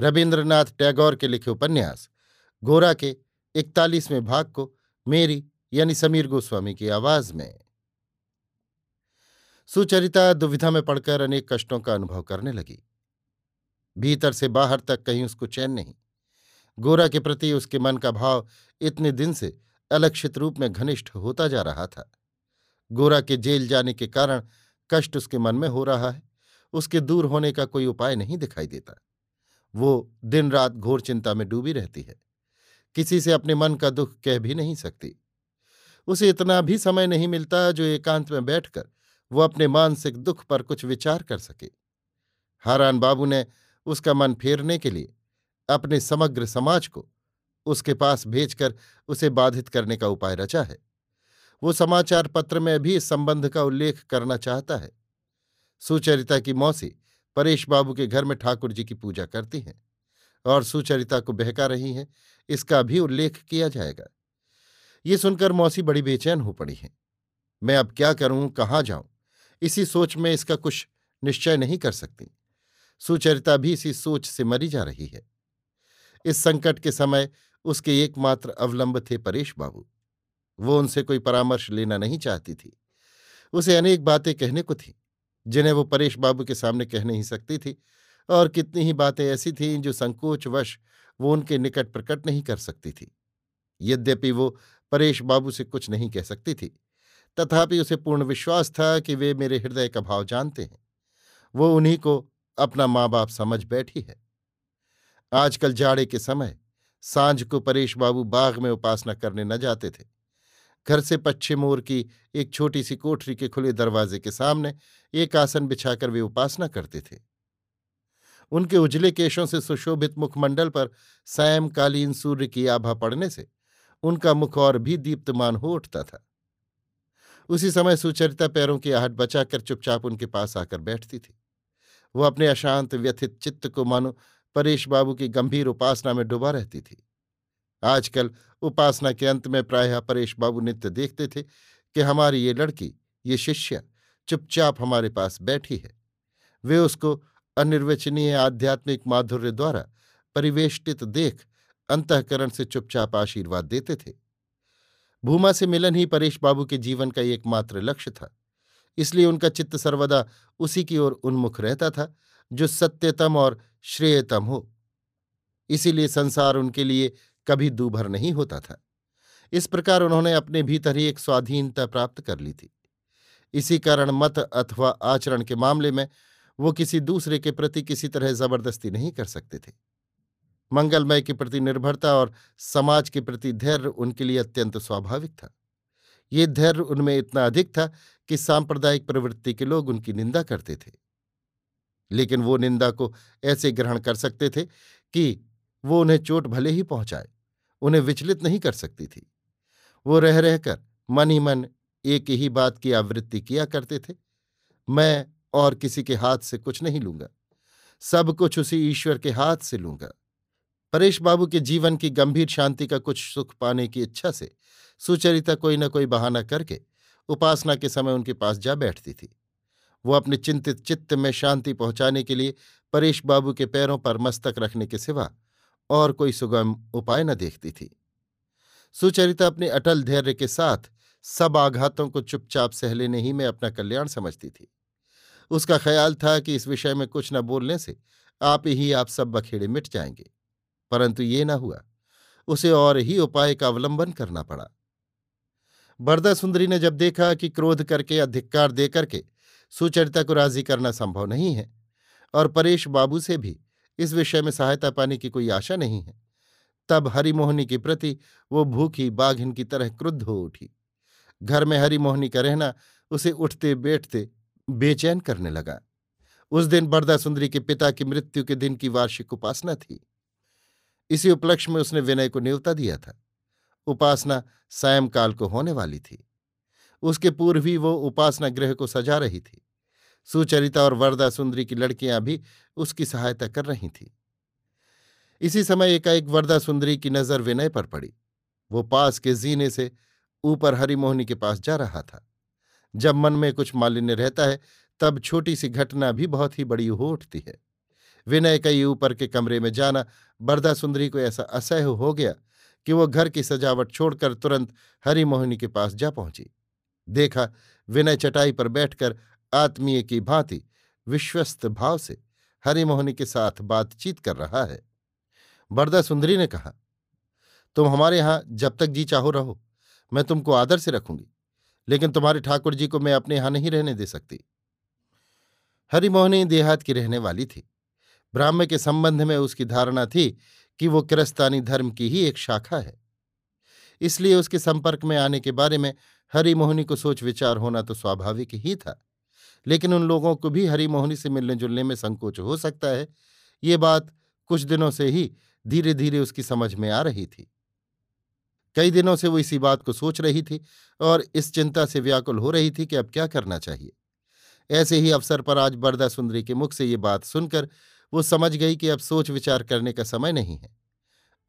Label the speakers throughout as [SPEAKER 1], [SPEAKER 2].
[SPEAKER 1] रविन्द्रनाथ टैगोर के लिखे उपन्यास, गोरा के इकतालीसवें भाग को मेरी यानी समीर गोस्वामी की आवाज़ में। सुचरिता दुविधा में पड़कर अनेक कष्टों का अनुभव करने लगी। भीतर से बाहर तक कहीं उसको चैन नहीं। गोरा के प्रति उसके मन का भाव इतने दिन से अलक्षित रूप में घनिष्ठ होता जा रहा था। गोरा के जेल जाने के कारण कष्ट उसके मन में हो रहा है। उसके दूर होने का कोई उपाय नहीं दिखाई देता। वो दिन रात घोर चिंता में डूबी रहती है। किसी से अपने मन का दुख कह भी नहीं सकती। उसे इतना भी समय नहीं मिलता जो एकांत में बैठकर वो अपने मानसिक दुख पर कुछ विचार कर सके। हारान बाबू ने उसका मन फेरने के लिए अपने समग्र समाज को उसके पास भेजकर उसे बाधित करने का उपाय रचा है। वो समाचार पत्र में भी इस संबंध का उल्लेख करना चाहता है। सुचरिता की मौसी परेश बाबू के घर में ठाकुर जी की पूजा करती हैं और सुचरिता को बहका रही हैं। इसका भी उल्लेख किया जाएगा। ये सुनकर मौसी बड़ी बेचैन हो पड़ी हैं। मैं अब क्या करूँ, कहाँ जाऊँ? इसी सोच में इसका कुछ निश्चय नहीं कर सकती। सुचरिता भी इसी सोच से मरी जा रही है। इस संकट के समय उसके एकमात्र अवलंब थे परेश बाबू। वो उनसे कोई परामर्श लेना नहीं चाहती थी। उसे अनेक बातें कहने को थी। जिन्हें वो परेश बाबू के सामने कह नहीं सकती थी। और कितनी ही बातें ऐसी थीं जो संकोचवश वो उनके निकट प्रकट नहीं कर सकती थी। यद्यपि वो परेश बाबू से कुछ नहीं कह सकती थी, तथापि उसे पूर्ण विश्वास था कि वे मेरे हृदय का भाव जानते हैं। वो उन्हीं को अपना माँ बाप समझ बैठी है। आजकल जाड़े के समय, साँझ को परेश बाबू बाग में उपासना करने न जाते थे। घर से पश्चिम ओर की एक छोटी सी कोठरी के खुले दरवाजे के सामने एक आसन बिछाकर वे उपासना करते थे। उनके उजले केशों से सुशोभित मुखमंडल पर सायंकालीन सूर्य की आभा पड़ने से उनका मुख और भी दीप्तमान हो उठता था। उसी समय सुचरिता पैरों की आहट बचाकर चुपचाप उनके पास आकर बैठती थी। वह अपने अशांत, व्यथित चित्त को मानो परेश बाबू की गंभीर उपासना में डुबा रहती थी। आजकल उपासना के अंत में प्रायः परेश बाबू नित्य देखते थे कि हमारी ये लड़की, ये शिष्य चुपचाप हमारे पास बैठी है। वे उसको अनिर्वचनीय आध्यात्मिक माधुर्य द्वारा परिवेष्टित देख, अंतकरण से चुपचाप आशीर्वाद देते थे। भूमा से मिलन ही परेश बाबू के जीवन का एकमात्र लक्ष्य था। इसलिए उनका चित्त सर्वदा उसी की ओर उन्मुख रहता था, जो सत्यतम और श्रेयतम हो। इसीलिए संसार उनके लिए कभी दूभर नहीं होता था। इस प्रकार उन्होंने अपने भीतर ही एक स्वाधीनता प्राप्त कर ली थी। इसी कारण मत अथवा आचरण के मामले में वो किसी दूसरे के प्रति किसी तरह ज़बरदस्ती नहीं कर सकते थे। मंगलमय के प्रति निर्भरता और समाज के प्रति धैर्य उनके लिए अत्यंत स्वाभाविक था। ये धैर्य उनमें इतना अधिक था कि सांप्रदायिक प्रवृत्ति के लोग उनकी निंदा करते थे। लेकिन वो निंदा को ऐसे ग्रहण कर सकते थे कि वो उन्हें चोट भले ही पहुँचाए, उन्हें विचलित नहीं कर सकती थी। वो रह रहकर मन ही मन एक ही बात की आवृत्ति किया करते थे, मैं और किसी के हाथ से कुछ नहीं लूँगा, सब कुछ उसी ईश्वर के हाथ से लूँगा। परेश बाबू के जीवन की गंभीर शांति का कुछ सुख पाने की इच्छा से सुचरिता कोई न कोई बहाना करके उपासना के समय उनके पास जा बैठती थी। वो अपने चिंतित चित्त में शांति पहुँचाने के लिए परेश बाबू के पैरों पर मस्तक रखने के सिवा और कोई सुगम उपाय न देखती थी। सुचरिता अपने अटल धैर्य के साथ सब आघातों को चुपचाप सह लेने ही में अपना कल्याण समझती थी। उसका ख्याल था कि इस विषय में कुछ न बोलने से आप ही, आप सब बखेड़े मिट जाएँगे। परंतु ये न हुआ। उसे और ही उपाय का अवलंबन करना पड़ा। बरदा सुंदरी ने जब देखा कि क्रोध करके या धिक्कार दे करके सुचरिता को राज़ी करना संभव नहीं है और परेश बाबू से भी इस विषय में सहायता पाने की कोई आशा नहीं है। तब हरिमोहनी के प्रति वो भूखी बाघिन की तरह क्रुद्ध हो उठी। घर में हरिमोहनी का रहना उसे उठते बैठते बेचैन करने लगा। उस दिन बरदा सुंदरी के पिता की मृत्यु के दिन की वार्षिक उपासना थी। इसी उपलक्ष्य में उसने विनय को न्योता दिया था। उपासना सायंकाल को होने वाली थी। उसके पूर्व ही वो उपासना गृह को सजा रही थी। सुचरिता और वरदा सुंदरी की लड़कियाँ भी उसकी सहायता कर रही थीं। इसी समय एकाएक वरदा सुंदरी की नज़र विनय पर पड़ी। वो पास के जीने से ऊपर हरिमोहनी के पास जा रहा था। जब मन में कुछ मालिन्य रहता है, तब छोटी सी घटना भी बहुत ही बड़ी हो उठती है। विनय का ये ऊपर के कमरे में जाना बरदा सुंदरी को ऐसा असह्य हो गया कि वो घर की सजावट छोड़कर तुरंत हरिमोहिनी के पास जा पहुँची। देखा, विनय चटाई पर बैठकर आत्मीय की भांति विश्वस्त भाव से हरिमोहनी के साथ बातचीत कर रहा है। बरदा सुंदरी ने कहा, तुम हमारे यहाँ जब तक जी चाहो रहो, मैं तुमको आदर से रखूँगी, लेकिन तुम्हारे ठाकुर जी को मैं अपने यहाँ नहीं रहने दे सकती। हरिमोहनी देहात की रहने वाली थी। ब्राह्मण के संबंध में उसकी धारणा थी कि वो किरस्तानी धर्म की ही एक शाखा है। इसलिए उसके संपर्क में आने के बारे में हरिमोहनी को सोच विचार होना तो स्वाभाविक ही था। लेकिन उन लोगों को भी हरिमोहनी से मिलने जुलने में संकोच हो सकता है। ये बात कुछ दिनों से ही धीरे धीरे उसकी समझ में आ रही थी। कई दिनों से वो इसी बात को सोच रही थी और इस चिंता से व्याकुल हो रही थी कि अब क्या करना चाहिए। ऐसे ही अवसर पर आज बरदा सुंदरी के मुख से ये बात सुनकर वो समझ गई कि अब सोच विचार करने का समय नहीं है।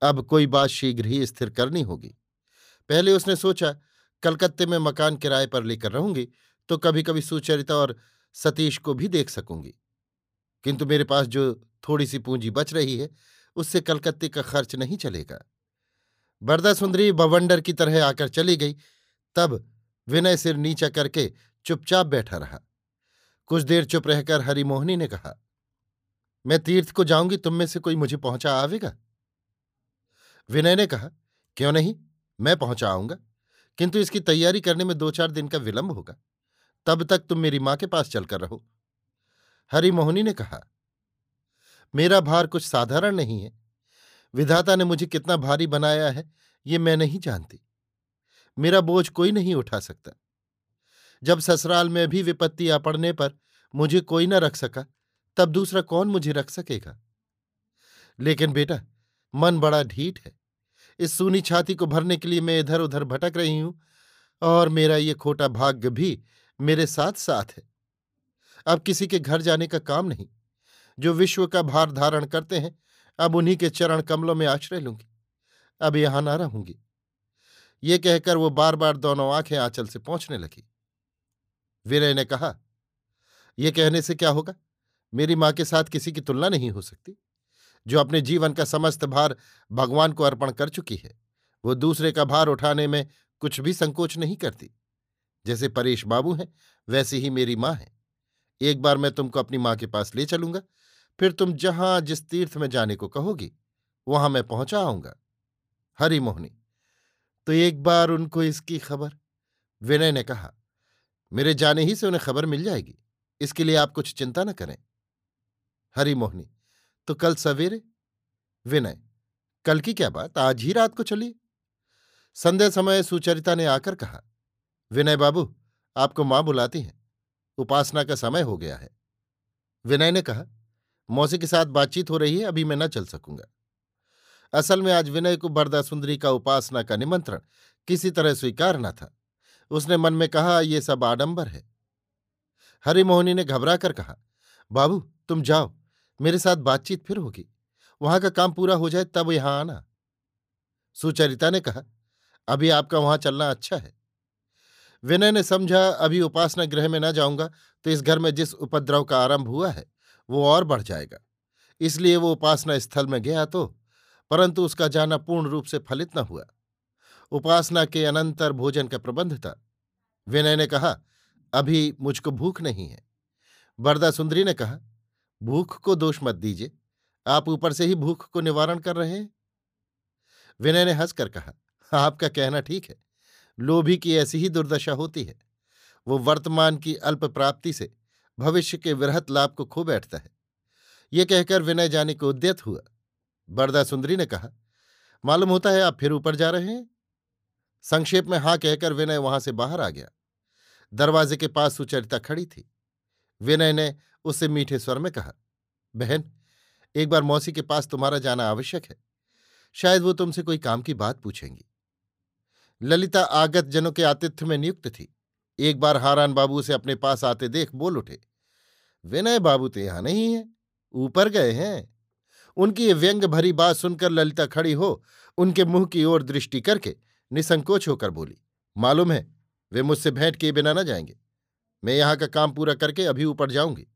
[SPEAKER 1] अब कोई बात शीघ्र ही स्थिर करनी होगी। पहले उसने सोचा, कलकत्ते में मकान किराए पर लेकर रहूँगी तो कभी कभी सुचरिता और सतीश को भी देख सकूँगी। किंतु मेरे पास जो थोड़ी सी पूंजी बच रही है, उससे कलकत्ते का खर्च नहीं चलेगा। बरदा सुंदरी बवंडर की तरह आकर चली गई, तब विनय सिर नीचा करके चुपचाप बैठा रहा। कुछ देर चुप रहकर हरिमोहनी ने कहा, मैं तीर्थ को जाऊँगी, तुम में से कोई मुझे पहुँचा आवेगा? विनय ने कहा, क्यों नहीं, मैं पहुँचा आऊँगा, किंतु इसकी तैयारी करने में दो चार दिन का विलंब होगा। तब तक तुम मेरी माँ के पास चलकर रहो। हरिमोहनी ने कहा, मेरा भार कुछ साधारण नहीं है। विधाता ने मुझे कितना भारी बनाया है, ये मैं नहीं जानती। मेरा बोझ कोई नहीं उठा सकता। जब ससुराल में भी विपत्ति आ पड़ने पर मुझे कोई न रख सका, तब दूसरा कौन मुझे रख सकेगा? लेकिन बेटा, मन बड़ा ढीठ है। इस सूनी छाती को भरने के लिए मैं इधर उधर भटक रही हूँ और मेरा ये खोटा भाग्य भी मेरे साथ साथ है। अब किसी के घर जाने का काम नहीं। जो विश्व का भार धारण करते हैं, अब उन्हीं के चरण कमलों में आश्रय लूँगी। अब यहाँ ना रहूँगी। ये कहकर वो बार बार दोनों आँखें आंचल से पहुँचने लगी। विनय ने कहा यह कहने से क्या होगा? मेरी माँ के साथ किसी की तुलना नहीं हो सकती। जो अपने जीवन का समस्त भार भगवान को अर्पण कर चुकी है, वो दूसरे का भार उठाने में कुछ भी संकोच नहीं करती। जैसे परेश बाबू हैं, वैसे ही मेरी माँ है। एक बार मैं तुमको अपनी माँ के पास ले चलूँगा, फिर तुम जहाँ जिस तीर्थ में जाने को कहोगी, वहाँ मैं पहुँचा आऊँगा। हरी मोहनी तो एक बार उनको इसकी खबर? विनय ने कहा, मेरे जाने ही से उन्हें खबर मिल जाएगी, इसके लिए आप कुछ चिंता न करें। हरी मोहनी तो कल सवेरे? विनय, कल की क्या बात? आज ही रात को चलिए। संध्या समय सुचरिता ने आकर कहा विनय बाबू, आपको माँ बुलाती हैं। उपासना का समय हो गया है। विनय ने कहा, मौसी के साथ बातचीत हो रही है, अभी मैं न चल सकूँगा। असल में आज विनय को बरदा सुंदरी का उपासना का निमंत्रण किसी तरह स्वीकार न था। उसने मन में कहा, ये सब आडंबर है। हरिमोहनी ने घबरा कर कहा, बाबू, तुम जाओ, मेरे साथ बातचीत फिर होगी। वहाँ का काम पूरा हो जाए, तब यहाँ आना। सुचरिता ने कहा, अभी आपका वहाँ चलना अच्छा है। विनय ने समझा, अभी उपासना गृह में न जाऊँगा तो इस घर में जिस उपद्रव का आरंभ हुआ है, वो और बढ़ जाएगा। इसलिए वो उपासना स्थल में गया तो परंतु उसका जाना पूर्ण रूप से फलित न हुआ। उपासना के अनंतर भोजन का प्रबंध था। विनय ने कहा, अभी मुझको भूख नहीं है। बरदा सुंदरी ने कहा, भूख को दोष मत दीजिए। आप ऊपर से ही भूख को निवारण कर रहे हैं? विनय ने हंसकर कहा, आपका कहना ठीक है। लोभी की ऐसी ही दुर्दशा होती है। वो वर्तमान की अल्प प्राप्ति से भविष्य के वृहत लाभ को खो बैठता है। ये कहकर विनय जाने को उद्यत हुआ। बरदा सुंदरी ने कहा, मालूम होता है आप फिर ऊपर जा रहे हैं? संक्षेप में हाँ कहकर विनय वहाँ से बाहर आ गया। दरवाजे के पास सुचरिता खड़ी थी। विनय ने उससे मीठे स्वर में कहा, बहन, एक बार मौसी के पास तुम्हारा जाना आवश्यक है। शायद वो तुमसे कोई काम की बात पूछेंगी। ललिता आगत जनों के आतिथ्य में नियुक्त थी। एक बार हारान बाबू से अपने पास आते देख बोल उठे, विनय बाबू तो यहाँ नहीं है, ऊपर गए हैं। उनकी ये व्यंग भरी बात सुनकर ललिता खड़ी हो, उनके मुँह की ओर दृष्टि करके निसंकोच होकर बोली, मालूम है, वे मुझसे भेंट किए बिना न जाएँगे। मैं यहाँ का काम पूरा करके अभी ऊपर जाऊँगी।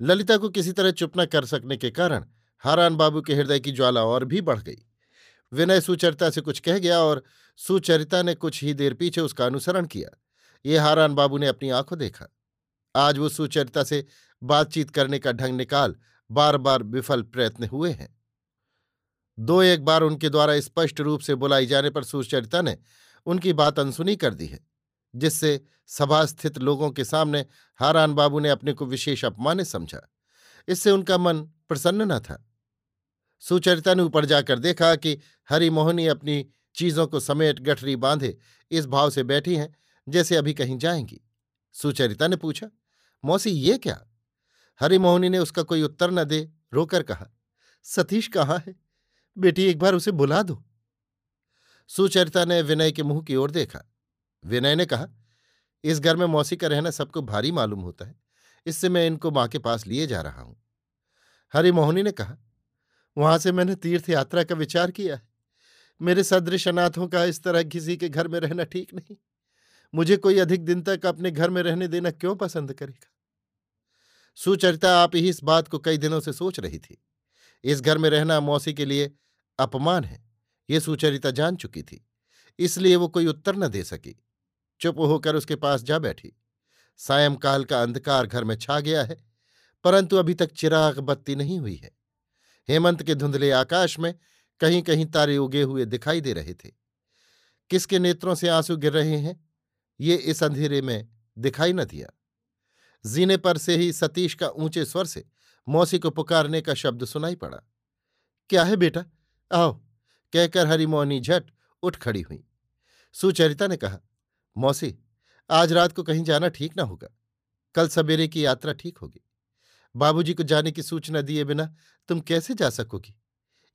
[SPEAKER 1] ललिता को किसी तरह चुप न कर सकने के कारण हारान बाबू के हृदय की ज्वाला और भी बढ़ गई। विनय सुचरिता से कुछ कह गया और सुचरिता ने कुछ ही देर पीछे उसका अनुसरण किया। ये हारान बाबू ने अपनी आँखों देखा। आज वो सुचरिता से बातचीत करने का ढंग निकाल बार बार विफल प्रयत्न हुए हैं। दो एक बार उनके द्वारा स्पष्ट रूप से बुलाई जाने पर सुचरिता ने उनकी बात अनसुनी कर दी है, जिससे सभा स्थित लोगों के सामने हारान बाबू ने अपने को विशेष अपमानित समझा। इससे उनका मन प्रसन्न न था। सुचरिता ने ऊपर जाकर देखा कि हरिमोहनी अपनी चीज़ों को समेट गठरी बांधे इस भाव से बैठी हैं, जैसे अभी कहीं जाएँगी। सुचरिता ने पूछा, मौसी, ये क्या? हरिमोहनी ने उसका कोई उत्तर न दे रोकर कहा, सतीश कहाँ है? बेटी, एक बार उसे बुला दो। सुचरिता ने विनय के मुँह की ओर देखा। विनय ने कहा, इस घर में मौसी का रहना सबको भारी मालूम होता है। इससे मैं इनको माँ के पास लिए जा रहा हूँ। हरिमोहनी ने कहा, वहाँ से मैंने तीर्थ यात्रा का विचार किया है। मेरे सदृश अनाथों का इस तरह किसी के घर में रहना ठीक नहीं। मुझे कोई अधिक दिन तक अपने घर में रहने देना क्यों पसंद करेगा? सुचरिता आप ही इस बात को कई दिनों से सोच रही थी। इस घर में रहना मौसी के लिए अपमान है, ये सुचरिता जान चुकी थी, इसलिए वो कोई उत्तर न दे सकी। चुप होकर उसके पास जा बैठी। सायंकाल का अंधकार घर में छा गया है, परंतु अभी तक चिराग बत्ती नहीं हुई है। हेमंत के धुंधले आकाश में कहीं कहीं तारे उगे हुए दिखाई दे रहे थे। किसके नेत्रों से आँसू गिर रहे हैं? ये इस अंधेरे में दिखाई न दिया। जीने पर से ही सतीश का ऊँचे स्वर से मौसी को पुकारने का शब्द सुनाई पड़ा। क्या है बेटा? आओ, कहकर हरिमोहनी झट उठ खड़ी हुई। सुचरिता ने कहा, मौसी, आज रात को कहीं जाना ठीक ना होगा। कल सवेरे की यात्रा ठीक होगी। बाबूजी को जाने की सूचना दिए बिना तुम कैसे जा सकोगी?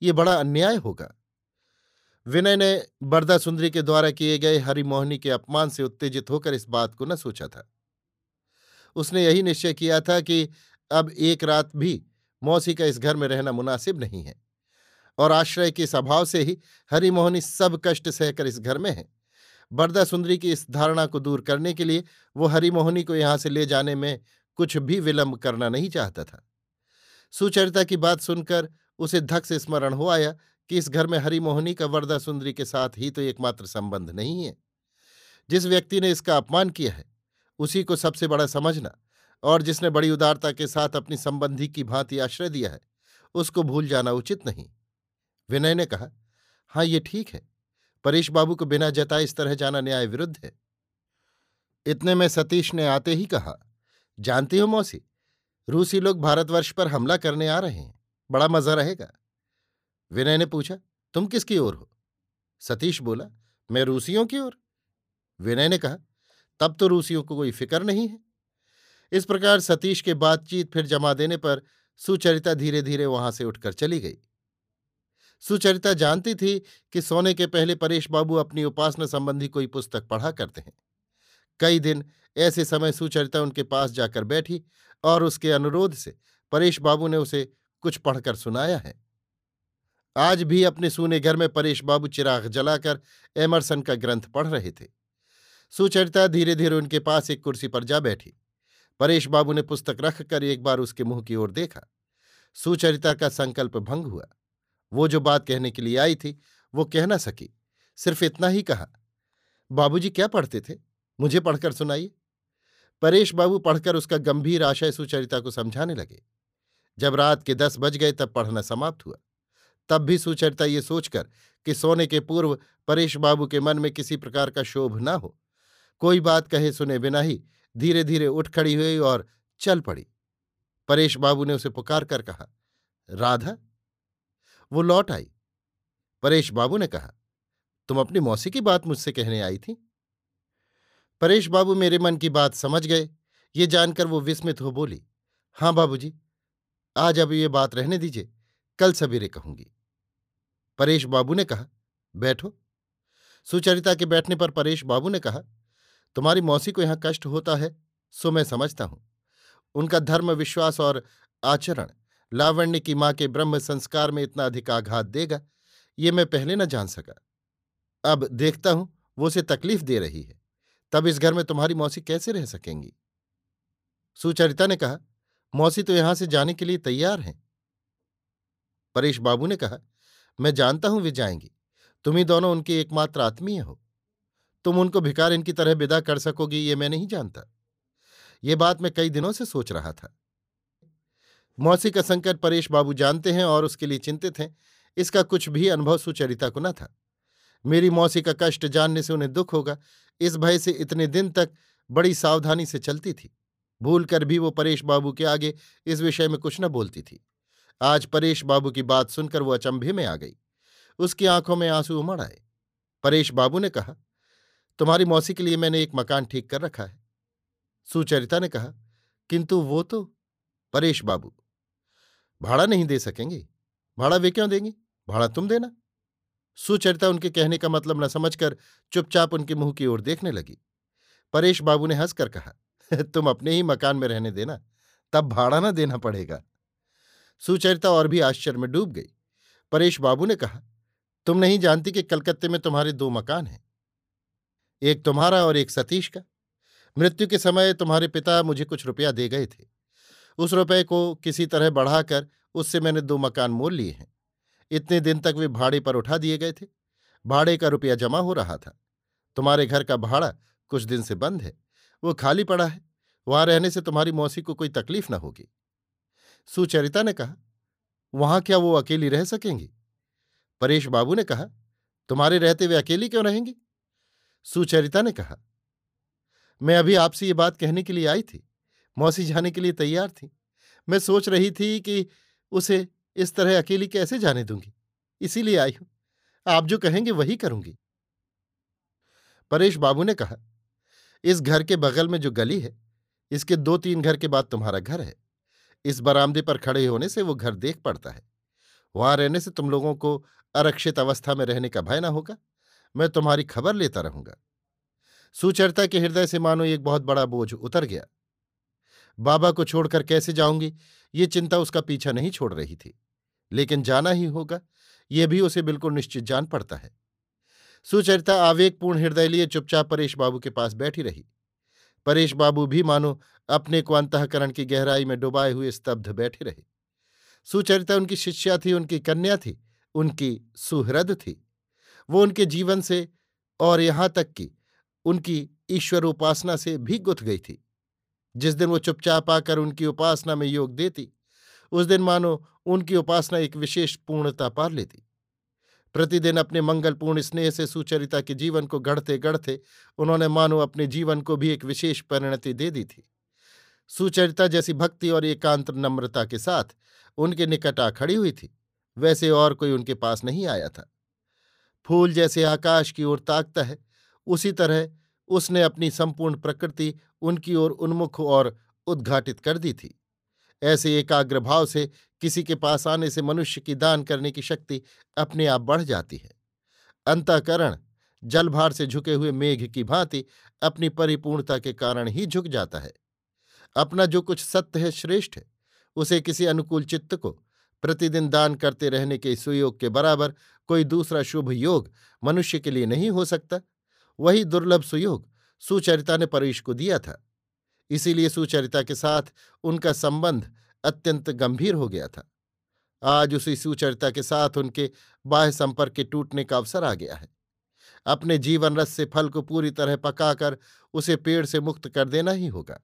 [SPEAKER 1] ये बड़ा अन्याय होगा। विनय ने बरदा सुंदरी के द्वारा किए गए हरिमोहनी के अपमान से उत्तेजित होकर इस बात को न सोचा था। उसने यही निश्चय किया था कि अब एक रात भी मौसी का इस घर में रहना मुनासिब नहीं है और आश्रय के स्वभाव से ही हरिमोहनी सब कष्ट सहकर इस घर में है। बरदा सुंदरी की इस धारणा को दूर करने के लिए वो हरिमोहनी को यहाँ से ले जाने में कुछ भी विलंब करना नहीं चाहता था। सुचरिता की बात सुनकर उसे धक से स्मरण हो आया कि इस घर में हरिमोहनी का वरदा सुंदरी के साथ ही तो एकमात्र संबंध नहीं है। जिस व्यक्ति ने इसका अपमान किया है, उसी को सबसे बड़ा समझना और जिसने बड़ी उदारता के साथ अपनी संबंधी की भांति आश्रय दिया है, उसको भूल जाना उचित नहीं। विनय ने कहा हाँ ये ठीक है। परेश बाबू को बिना जताए इस तरह जाना न्याय विरुद्ध है। इतने में सतीश ने आते ही कहा, जानती हो मौसी, रूसी लोग भारतवर्ष पर हमला करने आ रहे हैं। बड़ा मज़ा रहेगा। विनय ने पूछा, तुम किसकी ओर हो? सतीश बोला, मैं रूसियों की ओर। विनय ने कहा, तब तो रूसियों को कोई फ़िक्र नहीं है। इस प्रकार सतीश के बातचीत फिर जमा देने पर सुचरिता धीरे धीरे वहाँ से उठकर चली गई। सुचरिता जानती थी कि सोने के पहले परेश बाबू अपनी उपासना संबंधी कोई पुस्तक पढ़ा करते हैं। कई दिन ऐसे समय सुचरिता उनके पास जाकर बैठी और उसके अनुरोध से परेश बाबू ने उसे कुछ पढ़कर सुनाया है। आज भी अपने सूने घर में परेश बाबू चिराग जलाकर एमरसन का ग्रंथ पढ़ रहे थे। सुचरिता धीरे धीरे उनके पास एक कुर्सी पर जा बैठी। परेश बाबू ने पुस्तक रखकर एक बार उसके मुँह की ओर देखा। सुचरिता का संकल्प भंग हुआ। वो जो बात कहने के लिए आई थी, वो कह ना सकी। सिर्फ़ इतना ही कहा, बाबूजी क्या पढ़ते थे? मुझे पढ़कर सुनाइए। परेश बाबू पढ़कर उसका गंभीर आशय सुचरिता को समझाने लगे। जब रात के दस बज गए तब पढ़ना समाप्त हुआ। तब भी सुचरिता ये सोचकर कि सोने के पूर्व परेश बाबू के मन में किसी प्रकार का शोभ न हो। कोई बात कहे सुने बिना ही धीरे धीरे उठ खड़ी हुई और चल पड़ी। परेश बाबू ने उसे पुकार कर कहा, राधा? वो लौट आई। परेश बाबू ने कहा, तुम अपनी मौसी की बात मुझसे कहने आई थी? परेश बाबू मेरे मन की बात समझ गए। ये जानकर वो विस्मित हो बोली, हाँ बाबूजी आज अब ये बात रहने दीजिए, कल सवेरे कहूँगी। परेश बाबू ने कहा, बैठो। सुचरिता के बैठने पर परेश बाबू ने कहा, तुम्हारी मौसी को यहाँ कष्ट होता है, सो मैं समझता हूँ। उनका धर्म, विश्वास और आचरण लावण्य की माँ के ब्रह्म संस्कार में इतना अधिक आघात देगा, ये मैं पहले न जान सका। अब देखता हूँ, वो उसे तकलीफ़ दे रही है। तब इस घर में तुम्हारी मौसी कैसे रह सकेंगी? सुचरिता ने कहा मौसी तो यहाँ से जाने के लिए तैयार हैं। परेश बाबू ने कहा, मैं जानता हूँ वे जाएँगी। तुम ही दोनों उनके एकमात्र आत्मीय हो। तुम उनको भिकार इनकी तरह विदा कर सकोगी, ये मैं नहीं जानता। ये बात मैं कई दिनों से सोच रहा था। मौसी का संकट परेश बाबू जानते हैं और उसके लिए चिंतित हैं। इसका कुछ भी अनुभव सुचरिता को न था। मेरी मौसी का कष्ट जानने से उन्हें दुख होगा। इस भय से इतने दिन तक बड़ी सावधानी से चलती थी। भूल कर भी वो परेश बाबू के आगे इस विषय में कुछ न बोलती थी। आज परेश बाबू की बात सुनकर वो अचंभे में आ गई। उसकी आँखों में आँसू उमड़ आए। परेश बाबू ने कहा, तुम्हारी मौसी के लिए मैंने एक मकान ठीक कर रखा है। सुचरिता ने कहा, किंतु वो तो परेश बाबू। भाड़ा नहीं दे सकेंगे? भाड़ा वे क्यों देंगे? भाड़ा तुम देना। सुचरिता उनके कहने का मतलब न समझकर चुपचाप उनके मुँह की ओर देखने लगी। परेश बाबू ने हंसकर कहा तुम अपने ही मकान में रहने देना, तब भाड़ा ना देना पड़ेगा। सुचरिता और भी आश्चर्य में डूब गई। परेश बाबू ने कहा, तुम नहीं जानती कि कलकत्ते में तुम्हारे दो मकान हैं? एक तुम्हारा और एक सतीश का। मृत्यु के समय तुम्हारे पिता मुझे कुछ रुपया दे गए थे। उस रुपये को किसी तरह बढ़ाकर उससे मैंने दो मकान मोल लिए हैं। इतने दिन तक वे भाड़े पर उठा दिए गए थे। भाड़े का रुपया जमा हो रहा था। तुम्हारे घर का भाड़ा कुछ दिन से बंद है। वो खाली पड़ा है। वहाँ रहने से तुम्हारी मौसी को कोई तकलीफ़ ना होगी। सुचरिता ने कहा, वहाँ क्या वो अकेली रह सकेंगी? परेश बाबू ने कहा, तुम्हारे रहते हुए अकेली क्यों रहेंगी? सुचरिता ने कहा, मैं अभी आपसे ये बात कहने के लिए आई थी। मौसी जाने के लिए तैयार थी। मैं सोच रही थी कि उसे इस तरह अकेली कैसे जाने दूँगी? इसीलिए आई हूँ। आप जो कहेंगे वही करूँगी। परेश बाबू ने कहा इस घर के बगल में जो गली है, इसके दो तीन घर के बाद तुम्हारा घर है। इस बरामदे पर खड़े होने से वो घर देख पड़ता है। वहाँ रहने से तुम लोगों को अरक्षित अवस्था में रहने का भय ना होगा। मैं तुम्हारी खबर लेता रहूँगा। सुचरिता के हृदय से मानो एक बहुत बड़ा बोझ उतर गया। बाबा को छोड़कर कैसे जाऊँगी? ये चिंता उसका पीछा नहीं छोड़ रही थी। लेकिन जाना ही होगा यह भी उसे बिल्कुल निश्चित जान पड़ता है। सुचरिता आवेगपूर्ण हृदय लिए चुपचाप परेश बाबू के पास बैठी रही। परेश बाबू भी मानो अपने को अंतकरण की गहराई में डुबाए हुए स्तब्ध बैठे रहे। सुचरिता उनकी शिष्या थी, उनकी कन्या थी, उनकी सुहृद थी। वो उनके जीवन से और यहाँ तक कि उनकी ईश्वर उपासना से भी गुथ गई थी। जिस दिन वो चुपचाप आकर उनकी उपासना में योग देती, उस दिन मानो उनकी उपासना एक विशेष पूर्णता पार लेती। प्रतिदिन अपने मंगलपूर्ण स्नेह से सुचरिता के जीवन को गढ़ते गढ़ते उन्होंने मानो अपने जीवन को भी एक विशेष परिणति दे दी थी। सुचरिता जैसी भक्ति और एकांत नम्रता के साथ उनके निकट आ खड़ी हुई थी। वैसे और कोई उनके पास नहीं आया था। फूल जैसे आकाश की ओर ताकता है। उसी तरह उसने अपनी संपूर्ण प्रकृति उनकी ओर उन्मुख और उद्घाटित कर दी थी। ऐसे एकाग्र भाव से किसी के पास आने से मनुष्य की दान करने की शक्ति अपने आप बढ़ जाती है। अंतकरण, जलभार से झुके हुए मेघ की भांति अपनी परिपूर्णता के कारण ही झुक जाता है। अपना जो कुछ सत्य है, श्रेष्ठ है, उसे किसी अनुकूल चित्त को प्रतिदिन दान करते रहने के सुयोग के बराबर कोई दूसरा शुभ योग मनुष्य के लिए नहीं हो सकता। वही दुर्लभ सुयोग सुचरिता ने परेश को दिया था। इसीलिए सुचरिता के साथ उनका संबंध अत्यंत गंभीर हो गया था। आज उसी सुचरिता के साथ उनके बाह्य संपर्क के टूटने का अवसर आ गया है। अपने जीवन रस से फल को पूरी तरह पकाकर उसे पेड़ से मुक्त कर देना ही होगा।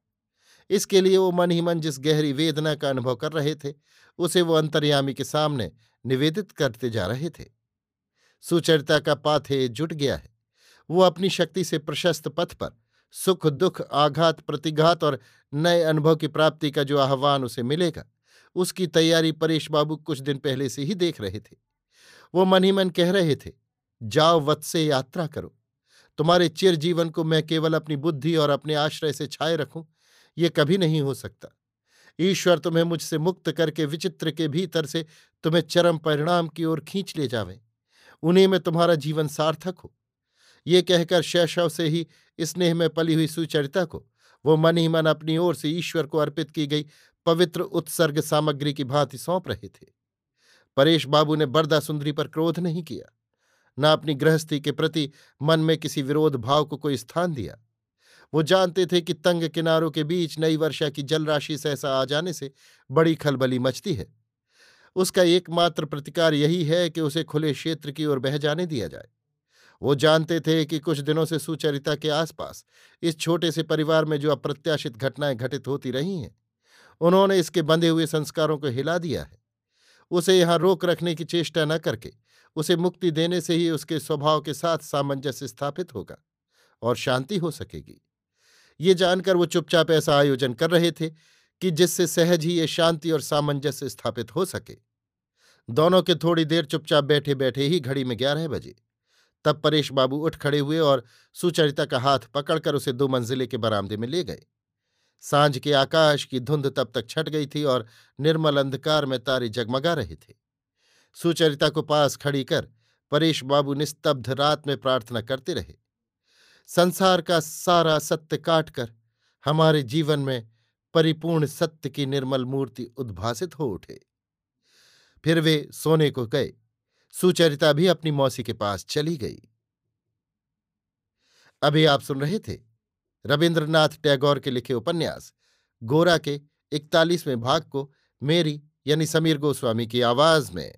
[SPEAKER 1] इसके लिए वो मन ही मन जिस गहरी वेदना का अनुभव कर रहे थे, उसे वो अंतर्यामी के सामने निवेदित करते जा रहे थे। सुचरिता का पाथे जुट गया है। वो अपनी शक्ति से प्रशस्त पथ पर सुख, दुख, आघात, प्रतिघात और नए अनुभव की प्राप्ति का जो आह्वान उसे मिलेगा, उसकी तैयारी परेश बाबू कुछ दिन पहले से ही देख रहे थे। वो मन ही मन कह रहे थे, जाओ वत से यात्रा करो। तुम्हारे चिर जीवन को मैं केवल अपनी बुद्धि और अपने आश्रय से छाए रखूँ, ये कभी नहीं हो सकता। ईश्वर तुम्हें मुझसे मुक्त करके विचित्र के भीतर से तुम्हें चरम परिणाम की ओर खींच ले जावे। उन्हीं में तुम्हारा जीवन सार्थक हो। ये कहकर शैशव से ही स्नेह में पली हुई सुचरिता को, वो मन ही मन अपनी ओर से ईश्वर को अर्पित की गई पवित्र उत्सर्ग सामग्री की भांति सौंप रहे थे। परेश बाबू ने बरदा सुंदरी पर क्रोध नहीं किया, न अपनी गृहस्थी के प्रति मन में किसी विरोध भाव को कोई स्थान दिया। वो जानते थे कि तंग किनारों के बीच नई वर्षा की जलराशि सहसा आ जाने से बड़ी खलबली मचती है। उसका एकमात्र प्रतिकार यही है कि उसे खुले क्षेत्र की ओर बह जाने दिया जाए। वो जानते थे कि कुछ दिनों से सुचरिता के आसपास, इस छोटे से परिवार में जो अप्रत्याशित घटनाएँ घटित होती रही हैं, उन्होंने इसके बंधे हुए संस्कारों को हिला दिया है। उसे यहाँ रोक रखने की चेष्टा न करके, उसे मुक्ति देने से ही उसके स्वभाव के साथ सामंजस्य स्थापित होगा और शांति हो सकेगी। ये जानकर वो चुपचाप ऐसा आयोजन कर रहे थे कि जिससे सहज ही ये शांति और सामंजस्य स्थापित हो सके। दोनों के थोड़ी देर चुपचाप बैठे बैठे ही घड़ी में ग्यारह बजे। तब परेश बाबू उठ खड़े हुए और सुचरिता का हाथ पकड़कर उसे दो मंजिले के बरामदे में ले गए। साँझ के आकाश की धुंध तब तक छट गई थी और निर्मल अंधकार में तारे जगमगा रहे थे। सुचरिता को पास खड़ी कर परेश बाबू निस्तब्ध रात में प्रार्थना करते रहे। संसार का सारा सत्य काटकर हमारे जीवन में परिपूर्ण सत्य की निर्मल मूर्ति उद्भासित हो उठे। फिर वे सोने को गए। सुचरिता भी अपनी मौसी के पास चली गई। अभी आप सुन रहे थे रविन्द्रनाथ टैगोर के लिखे उपन्यास, गोरा के इकतालीसवें भाग को मेरी यानी समीर गोस्वामी की आवाज़ में।